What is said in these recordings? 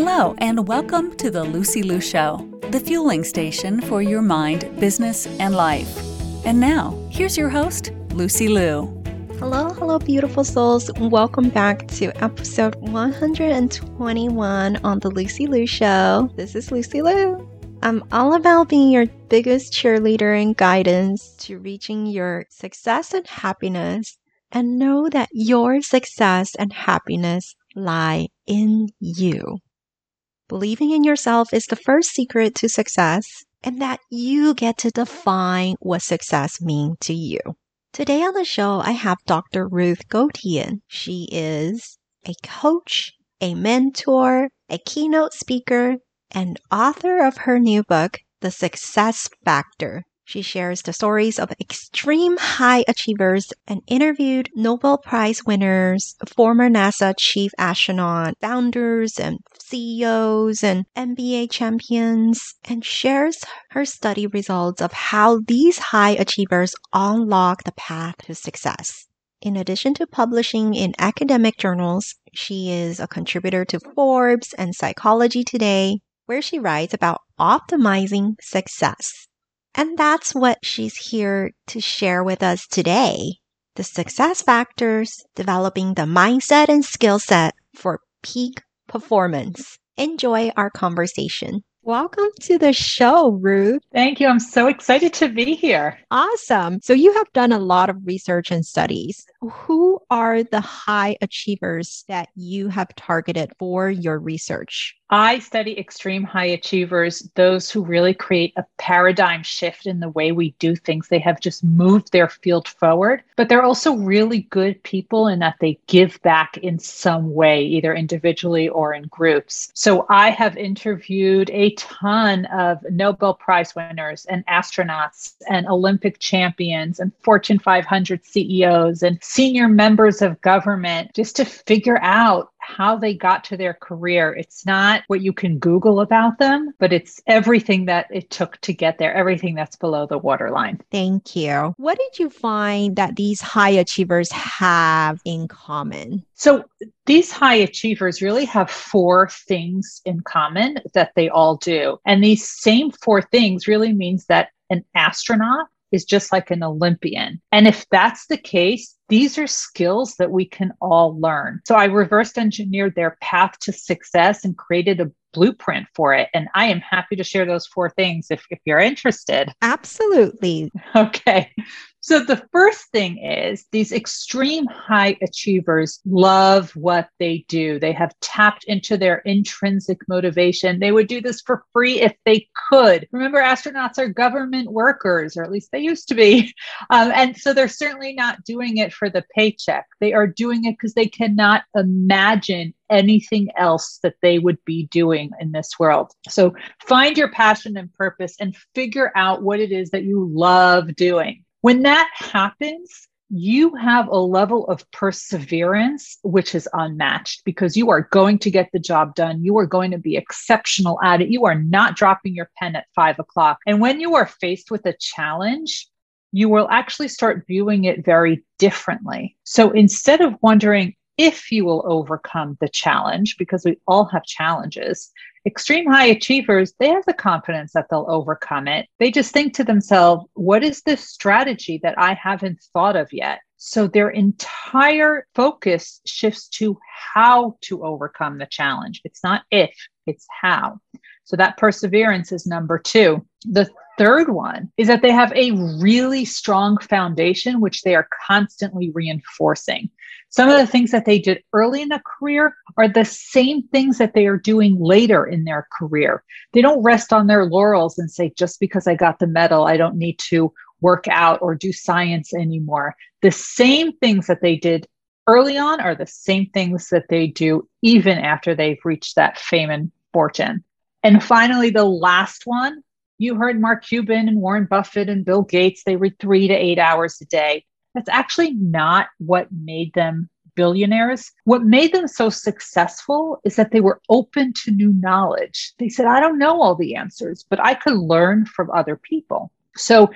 Hello, and welcome to the Lucy Liu Show, the fueling station for your mind, business, and life. And now, here's your host, Lucy Liu. Hello, hello, beautiful souls. Welcome back to episode 121 on the Lucy Liu Show. This is Lucy Liu. I'm all about being your biggest cheerleader and guidance to reaching your success and happiness. And know that your success and happiness lie in you. Believing in yourself is the first secret to success, and that you get to define what success means to you. Today on the show, I have Dr. Ruth Gotian. She is a coach, a mentor, a keynote speaker, and author of her new book, The Success Factor she shares the stories of extreme high achievers and interviewed Nobel Prize winners, former NASA chief astronaut, founders and CEOs and NBA champions, and shares her study results of how these high achievers unlock the path to success. In addition to publishing in academic journals, she is a contributor to Forbes and Psychology Today, where she writes about optimizing success. And that's what she's here to share with us today. The success factors, developing the mindset and skill set for peak performance. Enjoy our conversation. Welcome to the show, Ruth. Thank you. I'm so excited to be here. Awesome. So, you have done a lot of research and studies. Who are the high achievers that you have targeted for your research? I study extreme high achievers, those who really create a paradigm shift in the way we do things. They have just moved their field forward, but they're also really good people in that they give back in some way, either individually or in groups. So I have interviewed a ton of Nobel Prize winners and astronauts and Olympic champions and Fortune 500 CEOs and senior members of government just to figure out how they got to their career. It's not what you can Google about them, but it's everything that it took to get there, everything that's below the waterline. Thank you. What did you find that these high achievers have in common? So, these high achievers really have four things in common that they all do. And these same four things really means that an astronaut is just like an Olympian. And if that's the case, these are skills that we can all learn. So I reverse engineered their path to success and created a blueprint for it. And I am happy to share those four things if, if you're interested. Absolutely. Okay. So the first thing is these extreme high achievers love what they do. They have tapped into their intrinsic motivation. They would do this for free if they could. Remember, astronauts are government workers, or at least they used to be. Um, and so they're certainly not doing it for the paycheck. They are doing it because they cannot imagine anything else that they would be doing in this world. So find your passion and purpose and figure out what it is that you love doing. When that happens, you have a level of perseverance which is unmatched because you are going to get the job done. You are going to be exceptional at it. You are not dropping your pen at five o'clock. And when you are faced with a challenge, you will actually start viewing it very differently. So instead of wondering if you will overcome the challenge, because we all have challenges, extreme high achievers, they have the confidence that they'll overcome it. They just think to themselves, what is this strategy that I haven't thought of yet? So their entire focus shifts to how to overcome the challenge. It's not if, it's how. So that perseverance is number two. The third one is that they have a really strong foundation, which they are constantly reinforcing. Some of the things that they did early in a career are the same things that they are doing later in their career. They don't rest on their laurels and say, just because I got the medal, I don't need to work out or do science anymore. The same things that they did early on are the same things that they do even after they've reached that fame and fortune. And finally, the last one you heard Mark Cuban and Warren Buffett and Bill Gates, they read three to eight hours a day. That's actually not what made them billionaires. What made them so successful is that they were open to new knowledge. They said, I don't know all the answers, but I could learn from other people. So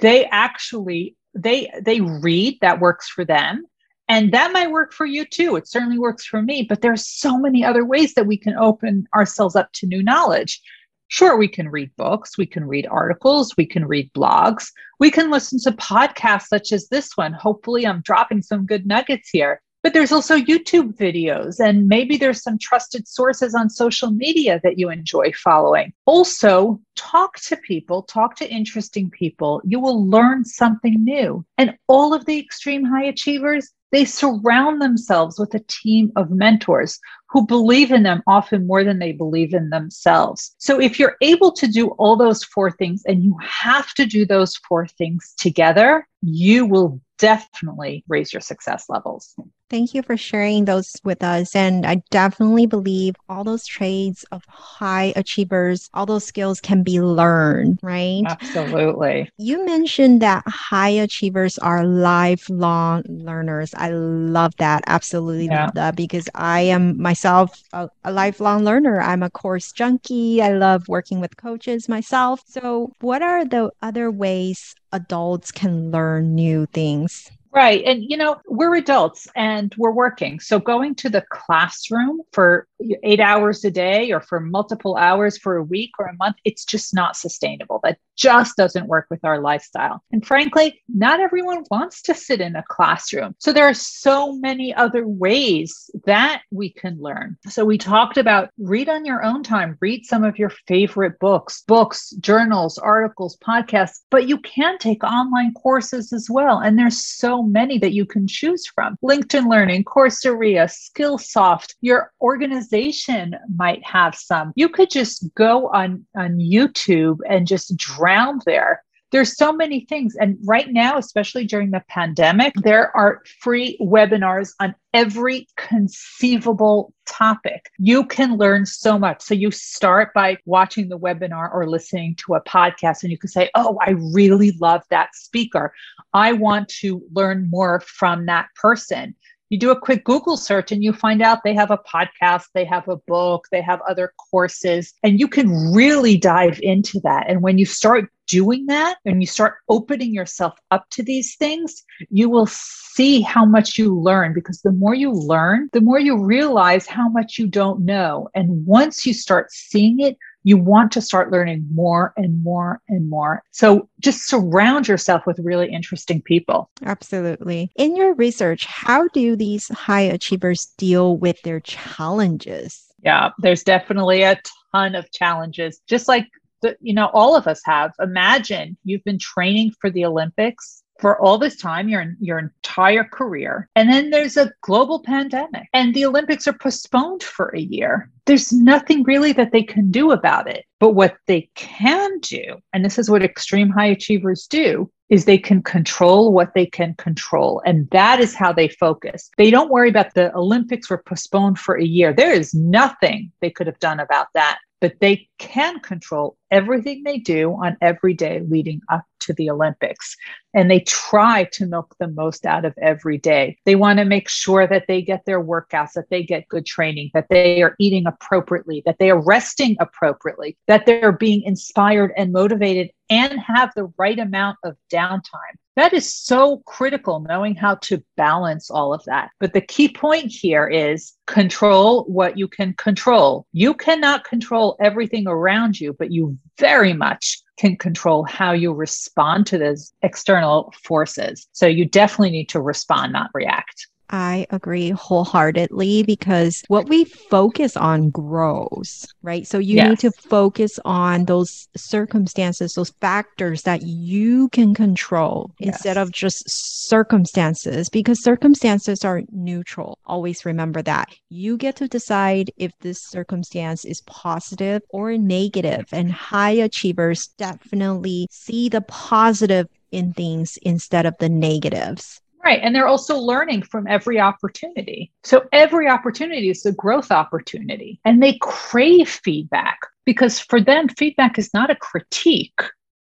they actually they they read that works for them And that might work for you too. It certainly works for me, but there's so many other ways that we can open ourselves up to new knowledge. Sure, we can read books, we can read articles, we can read blogs, we can listen to podcasts such as this one. Hopefully, I'm dropping some good nuggets here. But there's also YouTube videos, and maybe there's some trusted sources on social media that you enjoy following. Also, talk to people, talk to interesting people. You will learn something new. And all of the extreme high achievers, they surround themselves with a team of mentors who believe in them often more than they believe in themselves. So if you're able to do all those four things and you have to do those four things together, you will definitely raise your success levels. Thank you for sharing those with us. And I definitely believe all those traits of high achievers, all those skills can be learned, right? Absolutely. You mentioned that high achievers are lifelong learners. I love that. Absolutely yeah. love that because I am myself a, a lifelong learner. I'm a course junkie. I love working with coaches myself. So, what are the other ways adults can learn new things? Right. And, you know, we're adults and we're working. So going to the classroom for eight hours a day or for multiple hours for a week or a month, it's just not sustainable. That just doesn't work with our lifestyle. And frankly, not everyone wants to sit in a classroom. So there are so many other ways that we can learn. So we talked about read on your own time, read some of your favorite books, books, journals, articles, podcasts, but you can take online courses as well. And there's so many that you can choose from. LinkedIn Learning, Coursera, Skillsoft, your organization might have some. You could just go on, on YouTube and just drown there there's so many things. And right now, especially during the pandemic, there are free webinars on every conceivable topic. You can learn so much. So you start by watching the webinar or listening to a podcast, and you can say, Oh, I really love that speaker. I want to learn more from that person you do a quick Google search and you find out they have a podcast, they have a book, they have other courses, and you can really dive into that. And when you start doing that and you start opening yourself up to these things, you will see how much you learn because the more you learn, the more you realize how much you don't know. And once you start seeing it, you want to start learning more and more and more. So just surround yourself with really interesting people. Absolutely. In your research, how do these high achievers deal with their challenges? Yeah, there's definitely a ton of challenges. Just like the, you know all of us have. Imagine you've been training for the Olympics for all this time, your, your entire career. And then there's a global pandemic and the Olympics are postponed for a year. There's nothing really that they can do about it. But what they can do, and this is what extreme high achievers do, is they can control what they can control. And that is how they focus. They don't worry about the Olympics were postponed for a year. There is nothing they could have done about that but they can control everything they do on every day leading up to the Olympics. And they try to milk the most out of every day. They want to make sure that they get their workouts, that they get good training, that they are eating appropriately, that they are resting appropriately, that they're being inspired and motivated and have the right amount of downtime. That is so critical, knowing how to balance all of that. But the key point here is control what you can control. You cannot control everything around you, but you very much can control how you respond to those external forces. So you definitely need to respond, not react. I agree wholeheartedly because what we focus on grows, right? So you yes. need to focus on those circumstances, those factors that you can control yes. instead of just circumstances because circumstances are neutral. Always remember that. You get to decide if this circumstance is positive or negative, and high achievers definitely see the positive in things instead of the negatives. Right. And they're also learning from every opportunity. So every opportunity is a growth opportunity. And they crave feedback because for them, feedback is not a critique,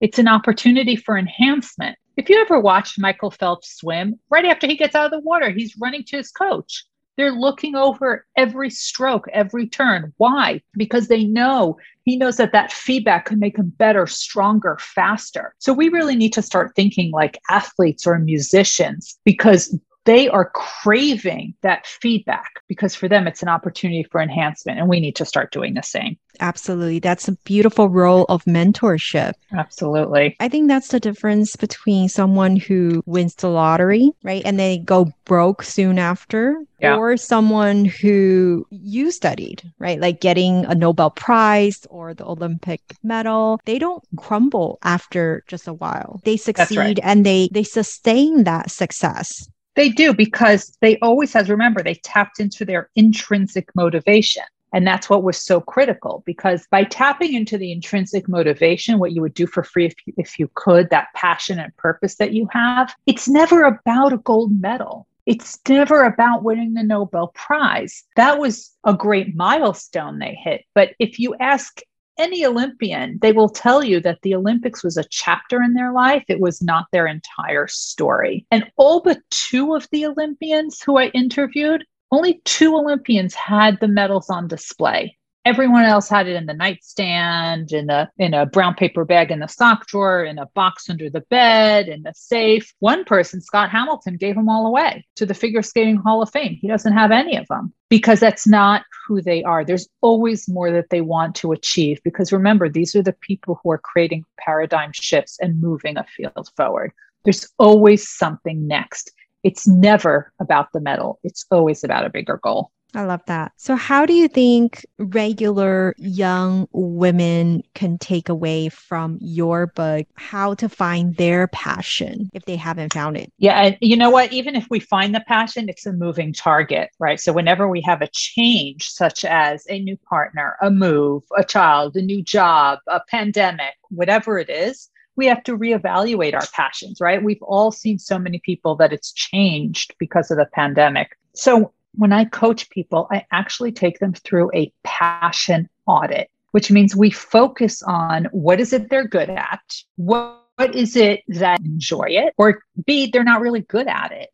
it's an opportunity for enhancement. If you ever watched Michael Phelps swim, right after he gets out of the water, he's running to his coach. They're looking over every stroke, every turn. Why? Because they know he knows that that feedback can make him better, stronger, faster. So we really need to start thinking like athletes or musicians because they are craving that feedback because for them it's an opportunity for enhancement and we need to start doing the same Absolutely. That's a beautiful role of mentorship. Absolutely. I think that's the difference between someone who wins the lottery, right? And they go broke soon after, yeah. or someone who you studied, right? Like getting a Nobel Prize or the Olympic medal. They don't crumble after just a while. They succeed right. and they they sustain that success. They do because they always has remember they tapped into their intrinsic motivation. And that's what was so critical because by tapping into the intrinsic motivation, what you would do for free if you, if you could, that passion and purpose that you have, it's never about a gold medal. It's never about winning the Nobel Prize. That was a great milestone they hit. But if you ask any Olympian, they will tell you that the Olympics was a chapter in their life. It was not their entire story. And all but two of the Olympians who I interviewed only two Olympians had the medals on display. Everyone else had it in the nightstand, in a in a brown paper bag in the sock drawer, in a box under the bed, in the safe. One person, Scott Hamilton, gave them all away to the Figure Skating Hall of Fame. He doesn't have any of them because that's not who they are. There's always more that they want to achieve because remember, these are the people who are creating paradigm shifts and moving a field forward. There's always something next it's never about the medal, it's always about a bigger goal. I love that. So, how do you think regular young women can take away from your book how to find their passion if they haven't found it? Yeah. You know what? Even if we find the passion, it's a moving target, right? So, whenever we have a change, such as a new partner, a move, a child, a new job, a pandemic, whatever it is, we have to reevaluate our passions, right? We've all seen so many people that it's changed because of the pandemic. So when I coach people, I actually take them through a passion audit, which means we focus on what is it they're good at? What, what is it that enjoy it? Or B, they're not really good at it.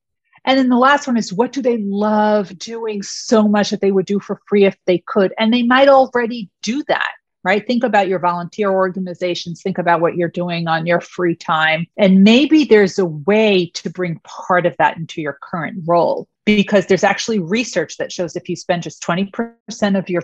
And then the last one is what do they love doing so much that they would do for free if they could? And they might already do that right? Think about your volunteer organizations, think about what you're doing on your free time. And maybe there's a way to bring part of that into your current role because there's actually research that shows if you spend just 20% of your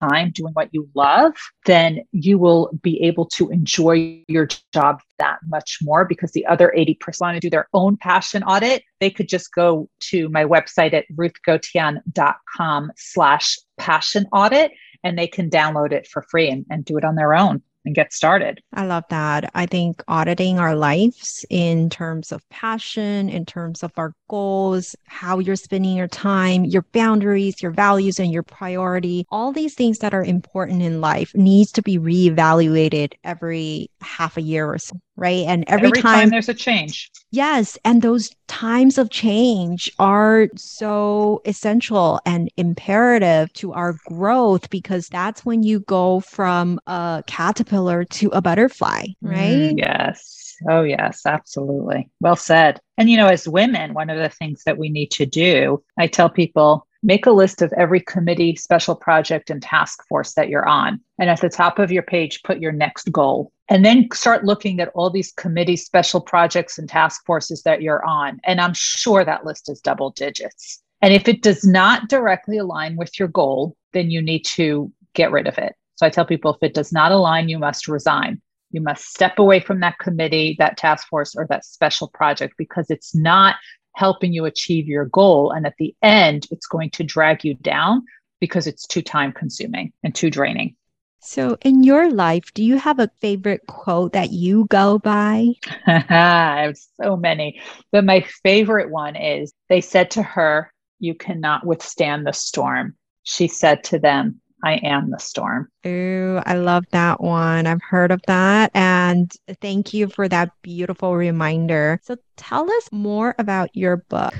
time doing what you love, then you will be able to enjoy your job that much more because the other 80% want to do their own passion audit. They could just go to my website at ruthgotian.com slash passion audit and they can download it for free and, and do it on their own and get started. I love that. I think auditing our lives in terms of passion, in terms of our goals, how you're spending your time, your boundaries, your values, and your priority, all these things that are important in life needs to be reevaluated every half a year or so right? And every, every time, time, there's a change. Yes. And those times of change are so essential and imperative to our growth because that's when you go from a caterpillar to a butterfly, right? Mm, yes. Oh, yes, absolutely. Well said. And, you know, as women, one of the things that we need to do, I tell people, make a list of every committee, special project, and task force that you're on. And at the top of your page, put your next goal and then start looking at all these committees, special projects, and task forces that you're on. And I'm sure that list is double digits. And if it does not directly align with your goal, then you need to get rid of it. So I tell people if it does not align, you must resign. You must step away from that committee, that task force, or that special project because it's not helping you achieve your goal. And at the end, it's going to drag you down because it's too time consuming and too draining. So, in your life, do you have a favorite quote that you go by? I have so many, but my favorite one is they said to her, You cannot withstand the storm. She said to them, I am the storm. Ooh, I love that one. I've heard of that. And thank you for that beautiful reminder. So, tell us more about your book.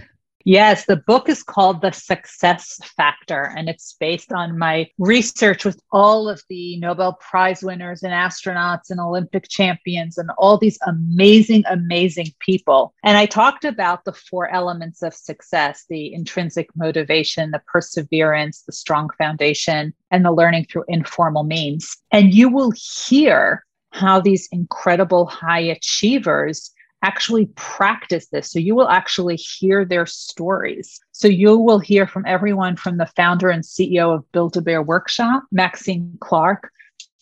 Yes, the book is called The Success Factor, and it's based on my research with all of the Nobel Prize winners and astronauts and Olympic champions and all these amazing, amazing people. And I talked about the four elements of success the intrinsic motivation, the perseverance, the strong foundation, and the learning through informal means. And you will hear how these incredible high achievers actually practice this. So you will actually hear their stories. So you will hear from everyone from the founder and CEO of Build a Bear Workshop, Maxine Clark,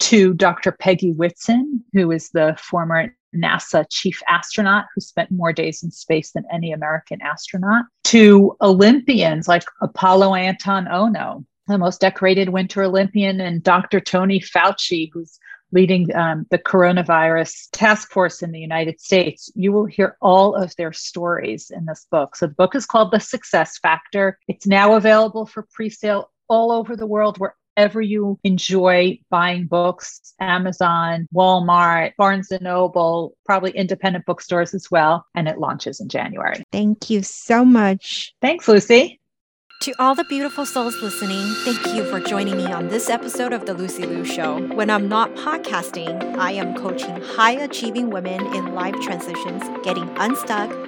to Dr. Peggy Whitson, who is the former NASA chief astronaut who spent more days in space than any American astronaut, to Olympians like Apollo Anton Ohno, the most decorated Winter Olympian, and Dr. Tony Fauci, who's leading um, the coronavirus task force in the United States. You will hear all of their stories in this book. So the book is called The Success Factor. It's now available for pre sale all over the world wherever you enjoy buying books amazon walmart barnes and noble probably independent bookstores as well and it launches in january thank you so much thanks lucy to all the beautiful souls listening, thank you for joining me on this episode of The Lucy Liu Show. When I'm not podcasting, I am coaching high achieving women in life transitions, getting unstuck